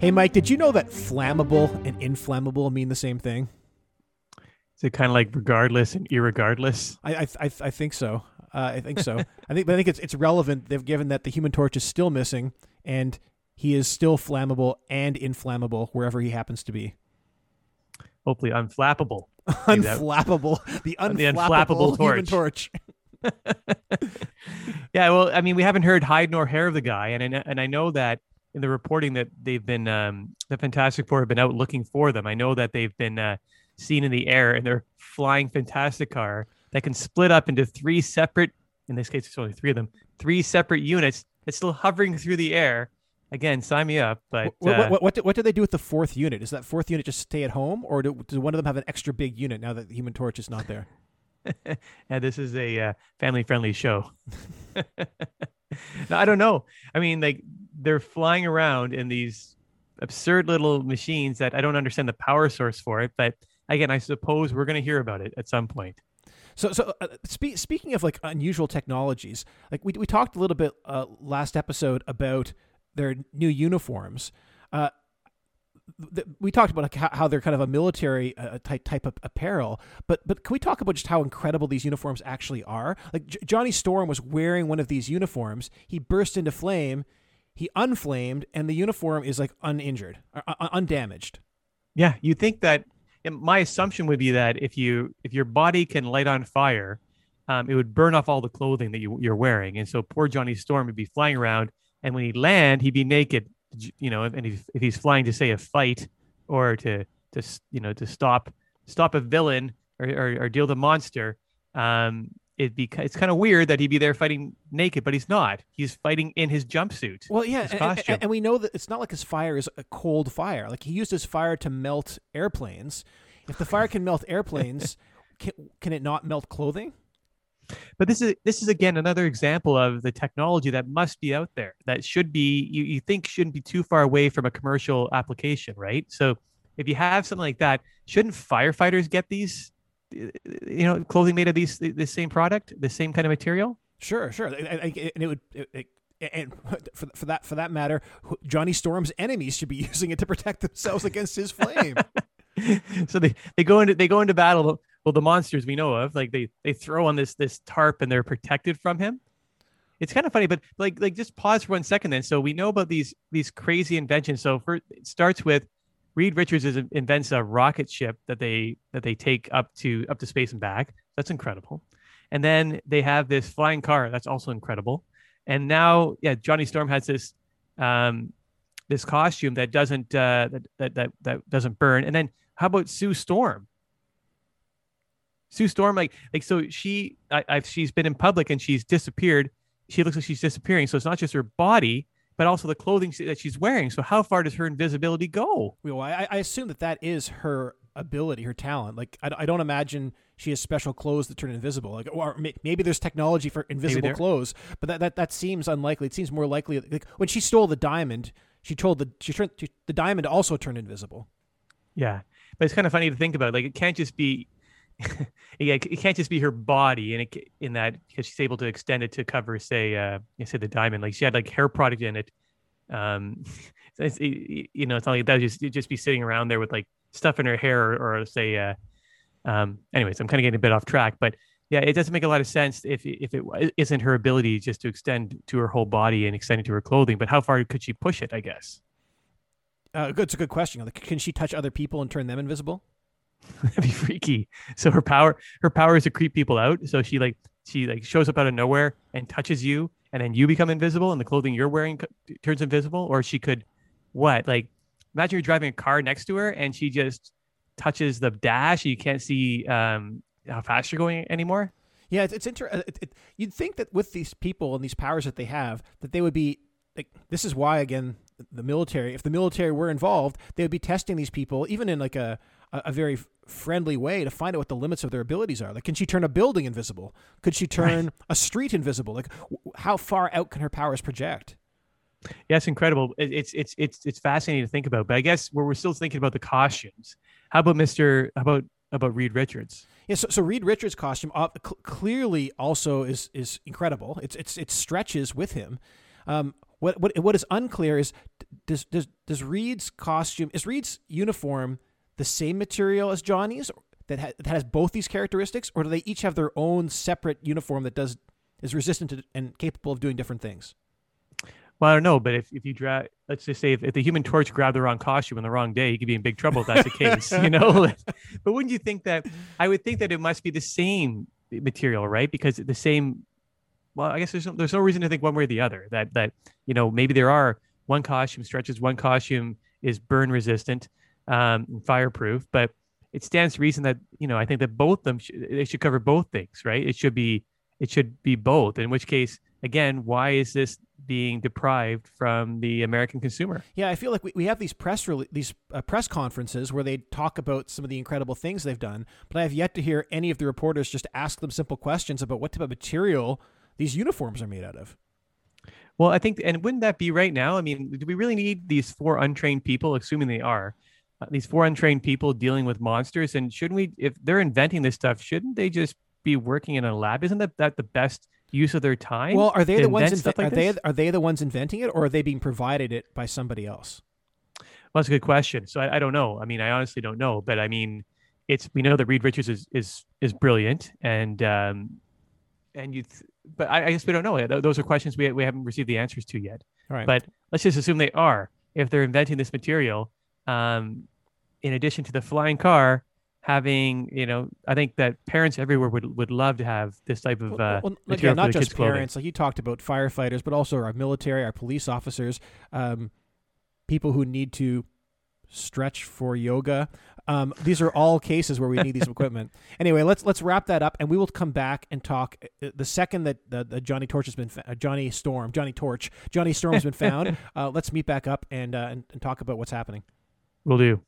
Hey, Mike, did you know that flammable and inflammable mean the same thing? Is it kind of like regardless and irregardless? I I, I, I think so. Uh, I think so. I think, but I think it's it's relevant. They've given that the Human Torch is still missing, and he is still flammable and inflammable wherever he happens to be. Hopefully, unflappable. unflappable. The unflappable, the unflappable torch. Human Torch. yeah, well, I mean, we haven't heard hide nor hair of the guy, and and I know that in the reporting that they've been um, the Fantastic Four have been out looking for them. I know that they've been uh, seen in the air and they're flying Fantastic Car that can split up into three separate. In this case, it's only three of them. Three separate units that's still hovering through the air. Again, sign me up. But what uh, what, what, do, what do they do with the fourth unit? Is that fourth unit just stay at home, or do, does one of them have an extra big unit now that the Human Torch is not there? yeah, this is a uh, family-friendly show. I don't know. I mean, like they're flying around in these absurd little machines that I don't understand the power source for it. But again, I suppose we're going to hear about it at some point. So, so uh, spe- speaking of like unusual technologies, like we we talked a little bit uh, last episode about their new uniforms. Uh, we talked about how they're kind of a military uh, type type of apparel, but but can we talk about just how incredible these uniforms actually are? Like J- Johnny Storm was wearing one of these uniforms. He burst into flame. He unflamed, and the uniform is like uninjured, uh, undamaged. Yeah, you think that? My assumption would be that if you if your body can light on fire, um, it would burn off all the clothing that you, you're wearing, and so poor Johnny Storm would be flying around, and when he land, he'd be naked you know, and if, if he's flying to say a fight or to to you know to stop stop a villain or, or, or deal the monster, um, it'd be it's kind of weird that he'd be there fighting naked, but he's not. He's fighting in his jumpsuit. Well, yeah, and, and, and, we know that it's not like his fire is a cold fire. Like he used his fire to melt airplanes. If the fire can melt airplanes, can, can it not melt clothing? But this is this is again another example of the technology that must be out there that should be you, you think shouldn't be too far away from a commercial application right? So if you have something like that shouldn't firefighters get these you know clothing made of these the same product the same kind of material? Sure sure. And it would it, and for, for that for that matter johnny storm's enemies should be using it to protect themselves against his flame. So they, they go into they go into battle well the monsters we know of like they they throw on this this tarp and they're protected from him. It's kind of funny but like like just pause for one second then. So we know about these these crazy inventions. So for it starts with reed richards is, invents a rocket ship that they that they take up to up to space and back. That's incredible. And then they have this flying car. That's also incredible. And now yeah johnny storm has this um this costume that doesn't uh that that that, that doesn't burn. And then how about sue storm Sue Storm, like like so she I, I've she's been in public and she's disappeared. She looks like she's disappearing. So it's not just her body, but also the clothing that she's wearing. So how far does her invisibility go? Well, I, I assume that that is her ability, her talent. Like I, I don't imagine she has special clothes that turn invisible. Like or maybe there's technology for invisible clothes, but that, that that seems unlikely. It seems more likely like when she stole the diamond, she told the she turned the diamond also turned invisible. Yeah, but it's kind of funny to think about. Like it can't just be yeah, it can't just be her body, and it in that because she's able to extend it to cover, say, uh, say the diamond. Like she had like hair product in it. Um, it's, you know, it's not like that. Just just be sitting around there with like stuff in her hair, or, or say, uh, um, anyways, I'm kind of getting a bit off track, but yeah, it doesn't make a lot of sense if if it isn't her ability just to extend to her whole body and extend it to her clothing. But how far could she push it? I guess. Uh, good. It's a good question. Like, can she touch other people and turn them invisible? That'd be freaky. So her power, her power is to creep people out. So she like she like shows up out of nowhere and touches you, and then you become invisible, and the clothing you're wearing turns invisible. Or she could, what? Like, imagine you're driving a car next to her, and she just touches the dash. You can't see um, how fast you're going anymore. Yeah, it's, it's interesting. Uh, it, it, you'd think that with these people and these powers that they have, that they would be like. This is why, again, the military. If the military were involved, they would be testing these people, even in like a a, a, very friendly way to find out what the limits of their abilities are. Like, can she turn a building invisible? Could she turn right. a street invisible? Like, w- how far out can her powers project? Yeah, it's incredible. It's it's it's it's fascinating to think about. But I guess we're we're still thinking about the costumes. How about Mister? How about about Reed Richards? Yeah, so, so Reed Richards' costume uh, cl- clearly also is is incredible. It's it's it stretches with him. Um, what what what is unclear is does does does Reed's costume is Reed's uniform the same material as Johnny's that, ha- that has both these characteristics, or do they each have their own separate uniform that does is resistant to, and capable of doing different things? Well, I don't know, but if, if you draw, let's just say if, if the Human Torch grabbed the wrong costume on the wrong day, he could be in big trouble if that's the case, you know. but wouldn't you think that? I would think that it must be the same material, right? Because the same. Well, I guess there's no, there's no reason to think one way or the other. That that you know maybe there are one costume stretches, one costume is burn resistant, um, fireproof, but it stands to reason that you know I think that both them sh- they should cover both things, right? It should be it should be both. In which case, again, why is this being deprived from the American consumer? Yeah, I feel like we, we have these press rele- these uh, press conferences where they talk about some of the incredible things they've done, but I have yet to hear any of the reporters just ask them simple questions about what type of material these uniforms are made out of. Well, I think, and wouldn't that be right now? I mean, do we really need these four untrained people, assuming they are, these four untrained people dealing with monsters? And shouldn't we, if they're inventing this stuff, shouldn't they just be working in a lab? Isn't that, that the best use of their time? Well, are they the ones inve- like are they are they the ones inventing it, or are they being provided it by somebody else? Well, that's a good question. So I, I don't know. I mean, I honestly don't know. But I mean, it's we know that Reed Richards is is is brilliant, and um, and you, th- but I, I guess we don't know. Those are questions we we haven't received the answers to yet. All right, But let's just assume they are. If they're inventing this material, um, in addition to the flying car, having you know, I think that parents everywhere would would love to have this type of uh, well, for not just kids' clothing. parents. Like you talked about firefighters, but also our military, our police officers, um, people who need to stretch for yoga. Um, these are all cases where we need these equipment. Anyway, let's let's wrap that up, and we will come back and talk uh, the second that the, the Johnny Torch has been fa- uh, Johnny Storm, Johnny Torch, Johnny Storm has been found. Uh, let's meet back up and, uh, and and talk about what's happening. Will do.